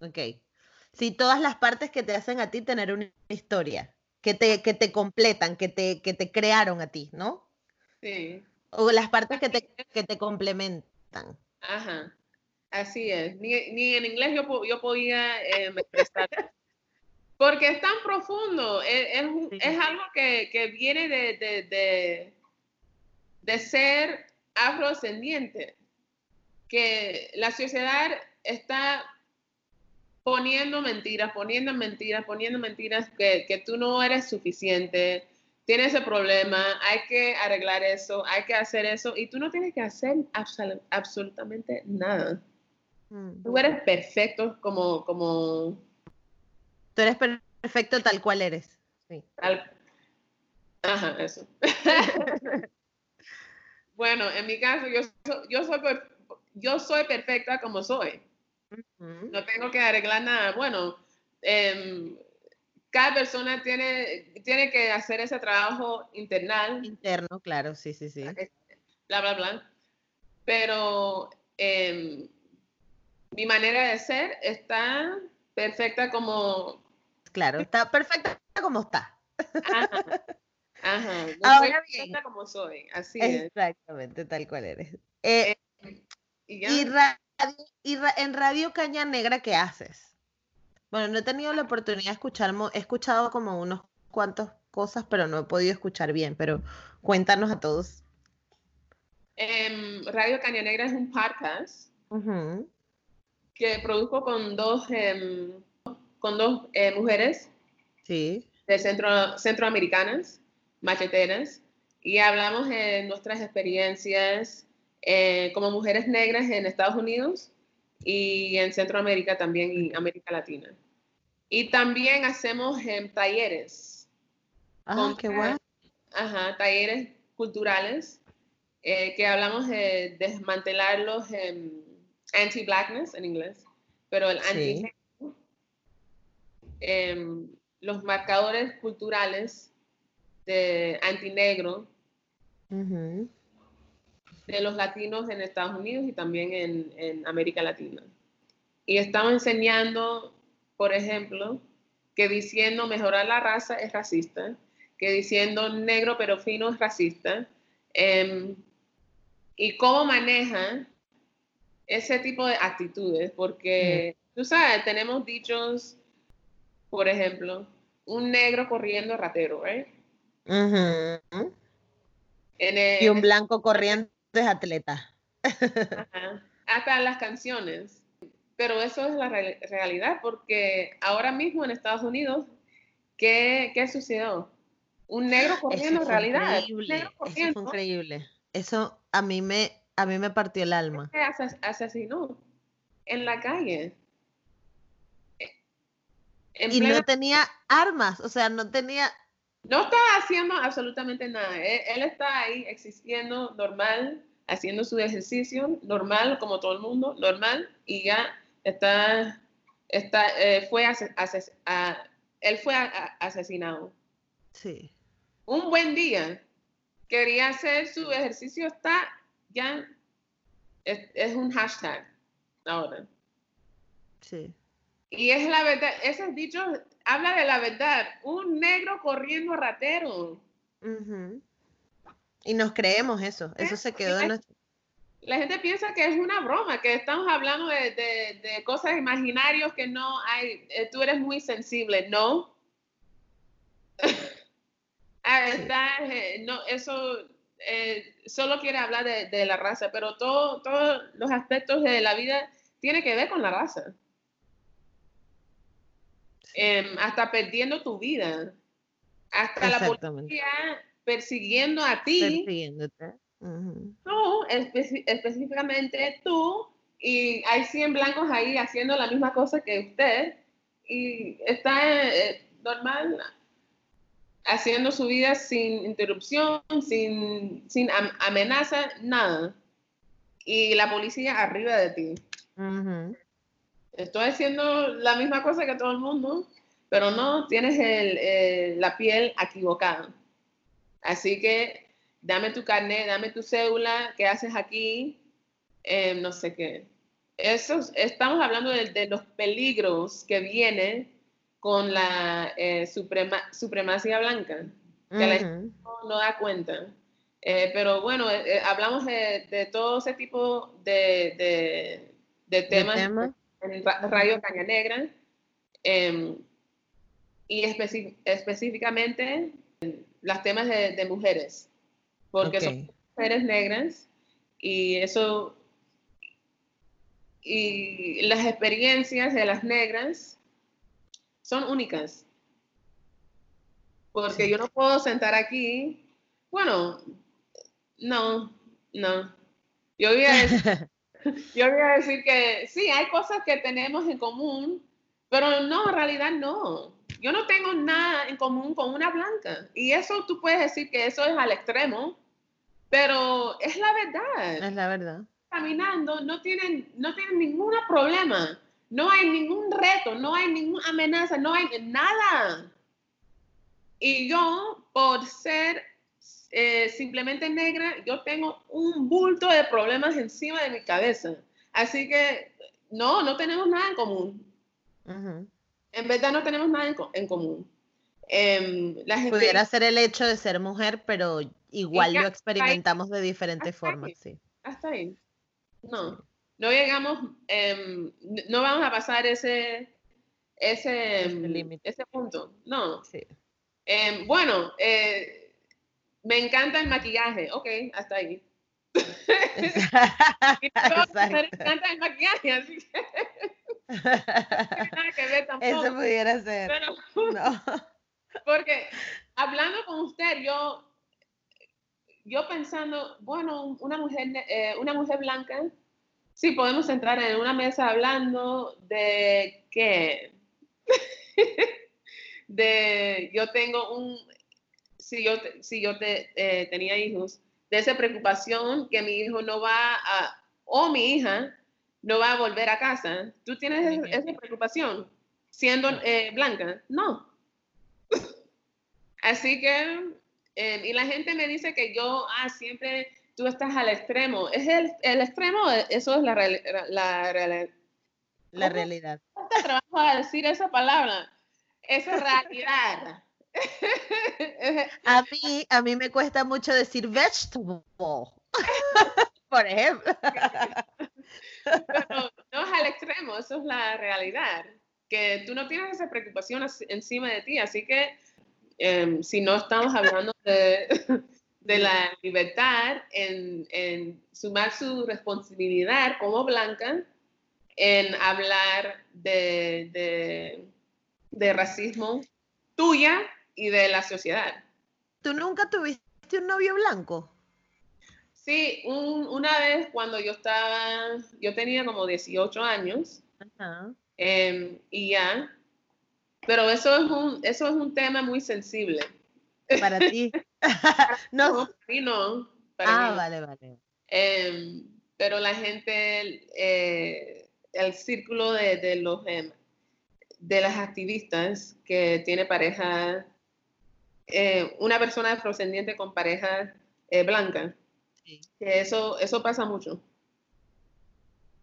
Ok. Sí, todas las partes que te hacen a ti tener una historia, que te, que te completan, que te, que te crearon a ti, ¿no? Sí. O las partes que te, que te complementan. Ajá. Así es. Ni, ni en inglés yo, yo podía eh, expresar. Porque es tan profundo. Es, es un- Sí. es algo que, que viene de, de, de, de ser afrodescendiente. Que la sociedad está poniendo mentiras, poniendo mentiras, poniendo mentiras, que, que tú no eres suficiente, tienes ese problema, hay que arreglar eso, hay que hacer eso, y tú no tienes que hacer absol- absolutamente nada. Mm. Tú eres perfecto como, como Tú eres perfecto tal cual eres. Sí. tal- Ajá, eso. bueno, en mi caso, yo, yo, soy, yo soy perfecta como soy. No tengo que arreglar nada. Bueno, em, cada persona tiene, tiene que hacer ese trabajo internal, Interno, claro, sí, sí, sí. bla, bla, bla. Pero em, mi manera de ser está perfecta como... Claro, está perfecta como está. Ajá. Ajá. Yo Ahora soy bien. como soy. Así es. Exactamente, tal cual eres. Eh, Y ya. y radio, y ra- en Radio Caña Negra, ¿qué haces? Bueno, no he tenido la oportunidad de escuchar, he escuchado como unos cuantos cosas, pero no he podido escuchar bien, pero cuéntanos a todos. Em, Radio Caña Negra es un podcast que produjo con dos, em, con dos eh, mujeres Sí. de centro, centroamericanas, macheteras, y hablamos de nuestras experiencias eh, como mujeres negras en Estados Unidos y en Centroamérica también y América Latina. Y también hacemos em, talleres, Ah, Con- qué guay. ajá, talleres culturales eh, que hablamos de desmantelar los anti-blackness en inglés, pero el Sí. anti em, los marcadores culturales de antinegro de los latinos en Estados Unidos y también en, en América Latina. Y estamos enseñando, por ejemplo, que diciendo mejorar la raza es racista, que diciendo negro pero fino es racista, em, y cómo maneja ese tipo de actitudes, porque tú sabes, tenemos dichos, por ejemplo, un negro corriendo ratero, Y un blanco corriente es atleta. Ajá. Hasta las canciones. Pero eso es la real- realidad, porque ahora mismo en Estados Unidos, ¿qué, qué sucedió? Un negro corriendo en realidad. Increíble. Eso fue increíble. Eso a mí me, a mí me partió el alma. ases- asesinó en la calle. En Y plena- no tenía armas, o sea, no tenía, no está haciendo absolutamente nada. Él, él está ahí existiendo normal, haciendo su ejercicio normal, como todo el mundo, normal, y ya está, está eh, fue ase- ases- a- él fue a- a- asesinado. sí, Un buen día, quería hacer su ejercicio, está ya, es, es un hashtag ahora. sí. Y es la verdad, esos dichos habla de la verdad. Un negro corriendo ratero. Y nos creemos eso, eso se quedó en nuestro... La gente piensa que es una broma, que estamos hablando de, de- de cosas imaginarias que no hay. eh, tú eres muy sensible, ¿no? Ah, está, eh, no, eso eh, solo quiere hablar de, de la raza, pero todo, todos los aspectos de la vida tiene que ver con la raza. Em, hasta perdiendo tu vida, hasta la policía persiguiendo a ti. Persiguiéndote. Tú, espe- específicamente tú, y hay 100 blancos ahí haciendo la misma cosa que usted, y está eh, normal haciendo su vida sin interrupción, sin, sin am- amenaza, nada. Y la policía arriba de ti. Estoy haciendo la misma cosa que todo el mundo, pero no, tienes el, eh, la piel equivocada. Así que dame tu carnet, dame tu cédula, ¿qué haces aquí? Eh, no sé qué. eso, estamos hablando de, los peligros que vienen con la eh, supremacía blanca, que la gente no, da cuenta. Eh, pero bueno, hablamos de, todo ese tipo de, temas en Radio Caña Negra. Em, y específicamente las temas de, mujeres, porque son mujeres negras y eso y las experiencias de las negras son únicas. Porque yo no puedo sentar aquí, bueno, no, no. Yo voy, a decir, yo voy a decir que sí, hay cosas que tenemos en común, pero no, en realidad no. Yo no tengo nada en común con una blanca. Y eso tú puedes decir que eso es al extremo, pero es la verdad. Es la verdad. Caminando, no tienen, no tienen ningún problema. No hay ningún reto, no hay ninguna amenaza, no hay nada. Y yo, por ser eh, simplemente negra, yo tengo un bulto de problemas encima de mi cabeza. Así que no, no tenemos nada en común. En verdad no tenemos nada en, común. Em, Pudiera ser el hecho de ser mujer, pero igual lo experimentamos de diferentes formas, sí. Hasta ahí. No, no llegamos, em, no vamos a pasar ese, ese, ese, punto. No. Sí. Em, bueno, eh, me encanta el maquillaje. Ok, hasta ahí. me encanta el maquillaje, así que nada que ver tampoco. Eso pudiera ser. no. Porque hablando con usted, yo, yo pensando, bueno, una mujer, eh, una mujer blanca, sí, podemos entrar en una mesa hablando de qué. de, yo tengo un, si yo, si yo te, eh, tenía hijos, de esa preocupación que mi hijo no va a, o mi hija no va a volver a casa. ¿Tú tienes esa preocupación siendo eh, blanca? No. Así que, em, y la gente me dice que yo, ah, siempre tú estás al extremo. Es el, el extremo, eso es la, la, la realidad. ¿Cuánto trabajo a decir esa palabra? Esa realidad. a mí, a mí me cuesta mucho decir vegetable, por ejemplo. Pero no es al extremo, eso es la realidad, que tú no tienes esa preocupación encima de ti, así que em, si no estamos hablando de, de la libertad en, en, sumar su responsabilidad como blanca en hablar de, de, de racismo tuya y de la sociedad. ¿Tú nunca tuviste un novio blanco? Sí, una vez cuando yo estaba, yo tenía como 18 años em, y ya, pero eso es un, eso es un tema muy sensible. Para ti. no, para mí no. ah, vale, vale. Em, pero la gente, eh, el círculo de, los em, de las activistas que tiene pareja, eh, una persona afrodescendiente con pareja eh, blanca, que eso, eso pasa mucho.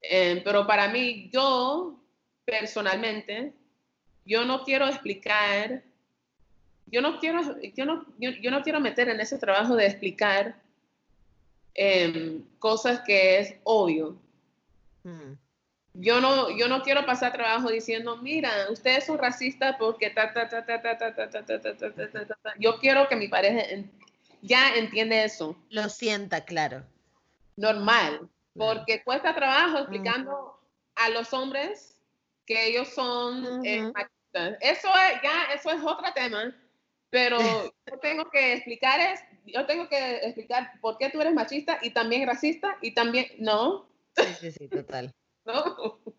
Eh, pero para mí, yo personalmente, yo no quiero explicar, yo no quiero, yo no, yo, no quiero meter en ese trabajo de explicar cosas que es obvio. Yo no, yo no quiero pasar trabajo diciendo, mira, ustedes son racistas porque ta, ta, ta, ta, ta, ta, ta, ta, ta, ta, ta, ta, ta. Yo quiero que mi pareja ya entiende eso. Lo sienta, claro. Normal, porque cuesta trabajo explicando a los hombres que ellos son eh, machistas. Eso es, ya, eso es otro tema, pero yo tengo que explicar es, yo tengo que explicar por qué tú eres machista y también racista y también, no. Sí, sí, sí, total. No.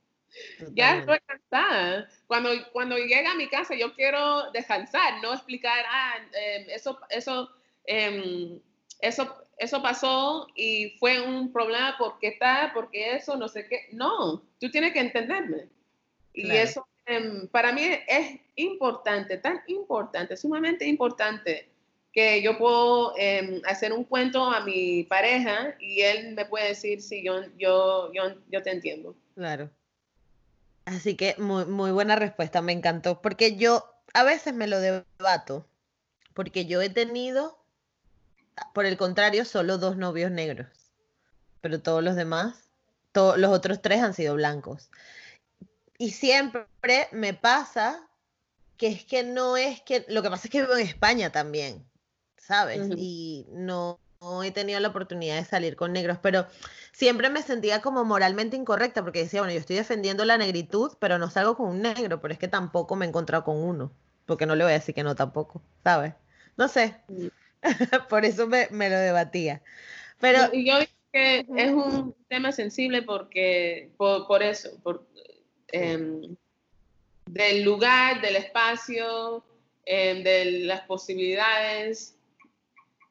Ya estoy cansada. Cuando, cuando llega a mi casa, yo quiero descansar, no explicar, ah, em, eso, eso Em, eso, eso pasó y fue un problema porque está, porque eso, no sé qué. No, tú tienes que entenderme. Y eso em, para mí es importante, tan importante, sumamente importante, que yo puedo em, hacer un cuento a mi pareja y él me puede decir si yo, yo, yo, yo te entiendo. Claro. Así que muy, muy buena respuesta, me encantó, porque yo a veces me lo debato, porque yo he tenido, por el contrario, solo dos novios negros, pero todos los demás, todos los otros tres han sido blancos. Y siempre me pasa que es que no es que, lo que pasa es que vivo en España también, ¿sabes? Y no, no he tenido la oportunidad de salir con negros, pero siempre me sentía como moralmente incorrecta porque decía, bueno, yo estoy defendiendo la negritud, pero no salgo con un negro, pero es que tampoco me he encontrado con uno, porque no le voy a decir que no tampoco, ¿sabes? No sé, por eso me, lo debatía. Pero yo digo que es un tema sensible porque, por, eso, por, em, del lugar, del espacio, em, de las posibilidades,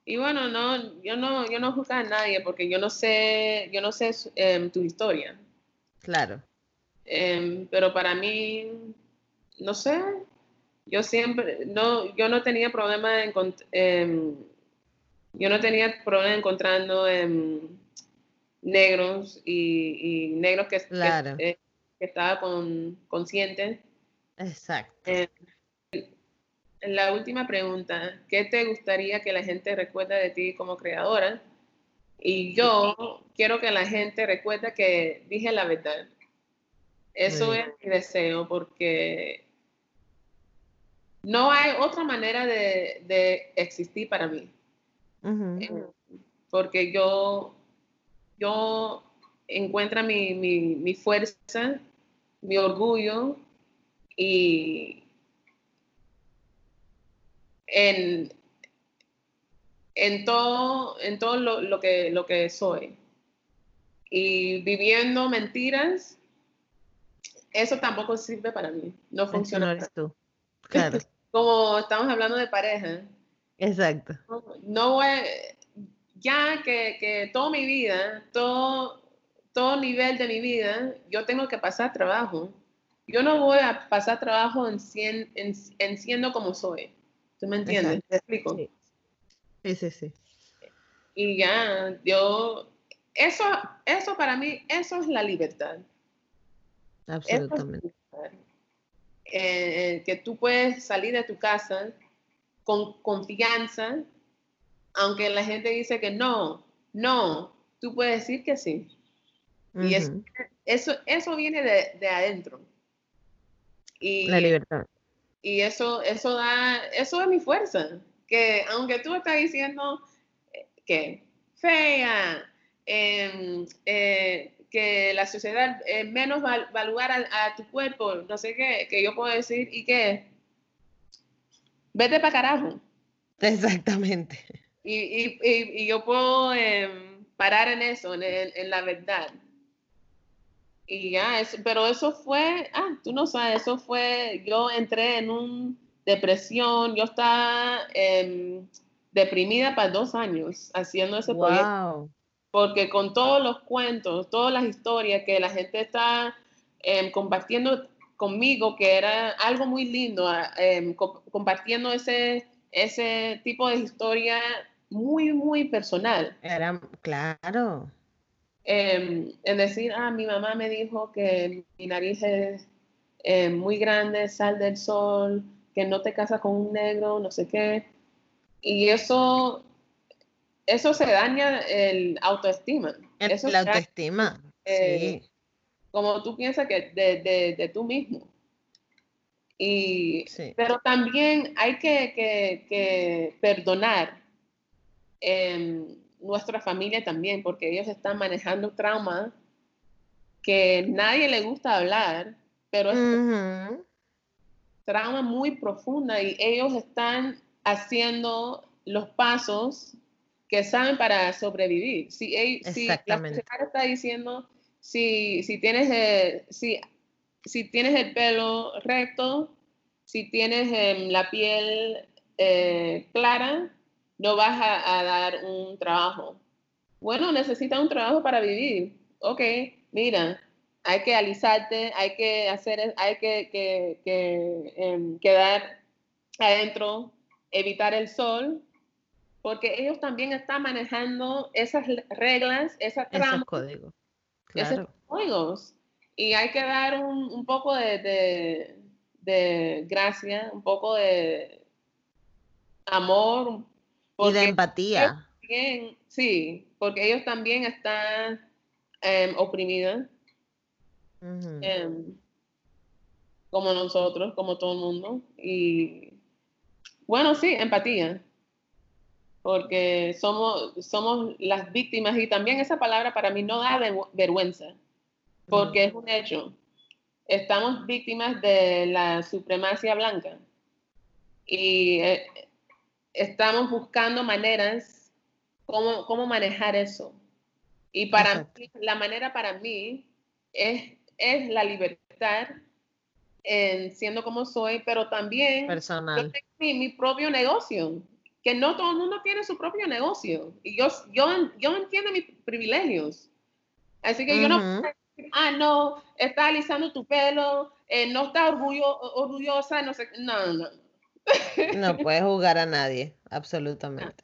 y bueno, no, yo no, yo no juzgo a nadie porque yo no sé, yo no sé em, tu historia. Claro. Em, pero para mí, no sé, yo siempre, no, yo no tenía problema en, em, yo no tenía problema encontrando negros y, negros que, claro. que, estaba con, consciente. Exacto la última pregunta, ¿qué te gustaría que la gente recuerde de ti como creadora? Y yo quiero que la gente recuerde que dije la verdad. Eso es mi deseo porque no hay otra manera de, existir para mí. Eh, porque yo, yo encuentro mi, mi fuerza, mi orgullo y, en, en todo, en todo lo, que, lo que soy. Y viviendo mentiras, eso tampoco sirve para mí. No funciona. No tú. Claro. Como estamos hablando de pareja. Exacto. No, voy, ya que, que toda mi vida, todo, todo nivel de mi vida, yo tengo que pasar trabajo. Yo no voy a pasar trabajo en, en, en siendo como soy. ¿Tú me entiendes? ¿Te explico? Sí. sí, sí, Y ya, yo, eso, eso para mí, eso es la libertad. Absolutamente. Eh, que tú puedes salir de tu casa con confianza, aunque la gente dice que no, no, tú puedes decir que sí. Y eso, eso, viene de, de adentro. Y, la libertad. Y eso, eso da, eso es mi fuerza. Que aunque tú estás diciendo eh, que fea, em, eh, que la sociedad eh, menos va, a, tu cuerpo, no sé qué, que yo puedo decir y que vete para carajo. Exactamente. Y, yo puedo em, parar en eso, en la verdad. Y ya, pero eso fue, ah, tú no sabes, eso fue, yo entré en una depresión, yo estaba em, deprimida para dos años haciendo ese proyecto. Porque con todos los cuentos, todas las historias que la gente está em, compartiendo conmigo, que era algo muy lindo, em, compartiendo ese, ese tipo de historia muy, muy personal. Era, claro. Em, en decir, ah, mi mamá me dijo que mi nariz es eh, muy grande, sal del sol, que no te casas con un negro, no sé qué. Y eso, eso se daña el autoestima. eso la autoestima, eh, sí. Como tú piensas que de, de, tú mismo. Y, Pero también hay que, que, que perdonar. Eh, nuestra familia también, porque ellos están manejando trauma que nadie le gusta hablar, pero es trauma muy profunda y ellos están haciendo los pasos que saben para sobrevivir. Si, si la sociedad está diciendo, si, si, tienes el, si, si tienes el pelo recto, si tienes em, la piel eh, clara, no vas a, dar un trabajo. Bueno, necesitas un trabajo para vivir. Ok, mira, hay que alisarte, hay que hacer, hay que, que, em, quedar adentro, evitar el sol porque ellos también están manejando esas reglas, esas tramas, esos códigos. Esos códigos. Y hay que dar un, poco de, de, gracia, un poco de amor. Y de empatía. sí, porque ellos también están em, oprimidos. Em, como nosotros, como todo el mundo. Y bueno, sí, empatía. Porque somos, somos las víctimas y también esa palabra para mí no da vergüenza, porque es un hecho. Estamos víctimas de la supremacía blanca y eh, estamos buscando maneras cómo, cómo manejar eso. Y para mí, la manera para mí es, es la libertad en siendo como soy, pero también Personal. yo tengo mi, propio negocio, que no todo el mundo tiene su propio negocio. Y yo, yo, yo entiendo mis privilegios. Así que yo no ah, no, está alisando tu pelo, eh, no está orgullo, orgullosa, no sé, no, no. No puedes jugar a nadie, absolutamente.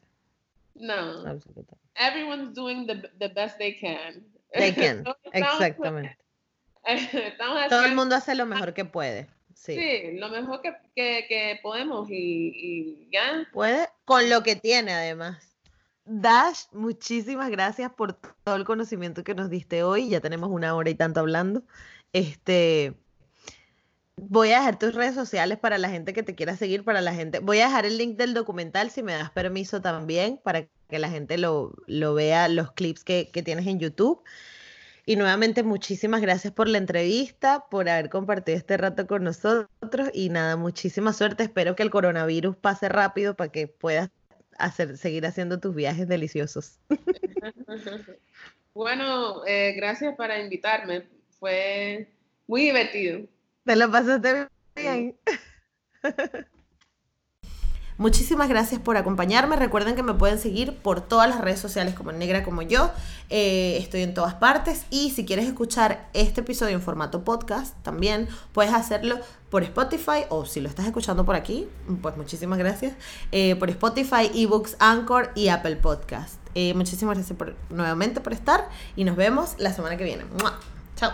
No. Absolutamente. Everyone's doing the, the best they can. They can, exactamente. Todo el mundo hace lo mejor que puede. Sí, sí lo mejor que, que, que podemos y, y, ya. Puede con lo que tiene además. Dash, muchísimas gracias por todo el conocimiento que nos diste hoy. Ya tenemos una hora y tanto hablando. Este, voy a dejar tus redes sociales para la gente que te quiera seguir, para la gente. Voy a dejar el link del documental si me das permiso también para que la gente lo, lo vea, los clips que, que tienes en YouTube. Y nuevamente muchísimas gracias por la entrevista, por haber compartido este rato con nosotros y nada, muchísima suerte. Espero que el coronavirus pase rápido para que puedas hacer, seguir haciendo tus viajes deliciosos. Bueno, eh, gracias para invitarme. Fue muy divertido. Te lo pasaste bien. Muchísimas gracias por acompañarme. Recuerden que me pueden seguir por todas las redes sociales como Negra como yo. Eh, estoy en todas partes. Y si quieres escuchar este episodio en formato podcast, también puedes hacerlo por Spotify o si lo estás escuchando por aquí, pues muchísimas gracias. Eh, por Spotify, eBooks, Anchor y Apple Podcast. Eh, muchísimas gracias nuevamente por estar y nos vemos la semana que viene. Chao.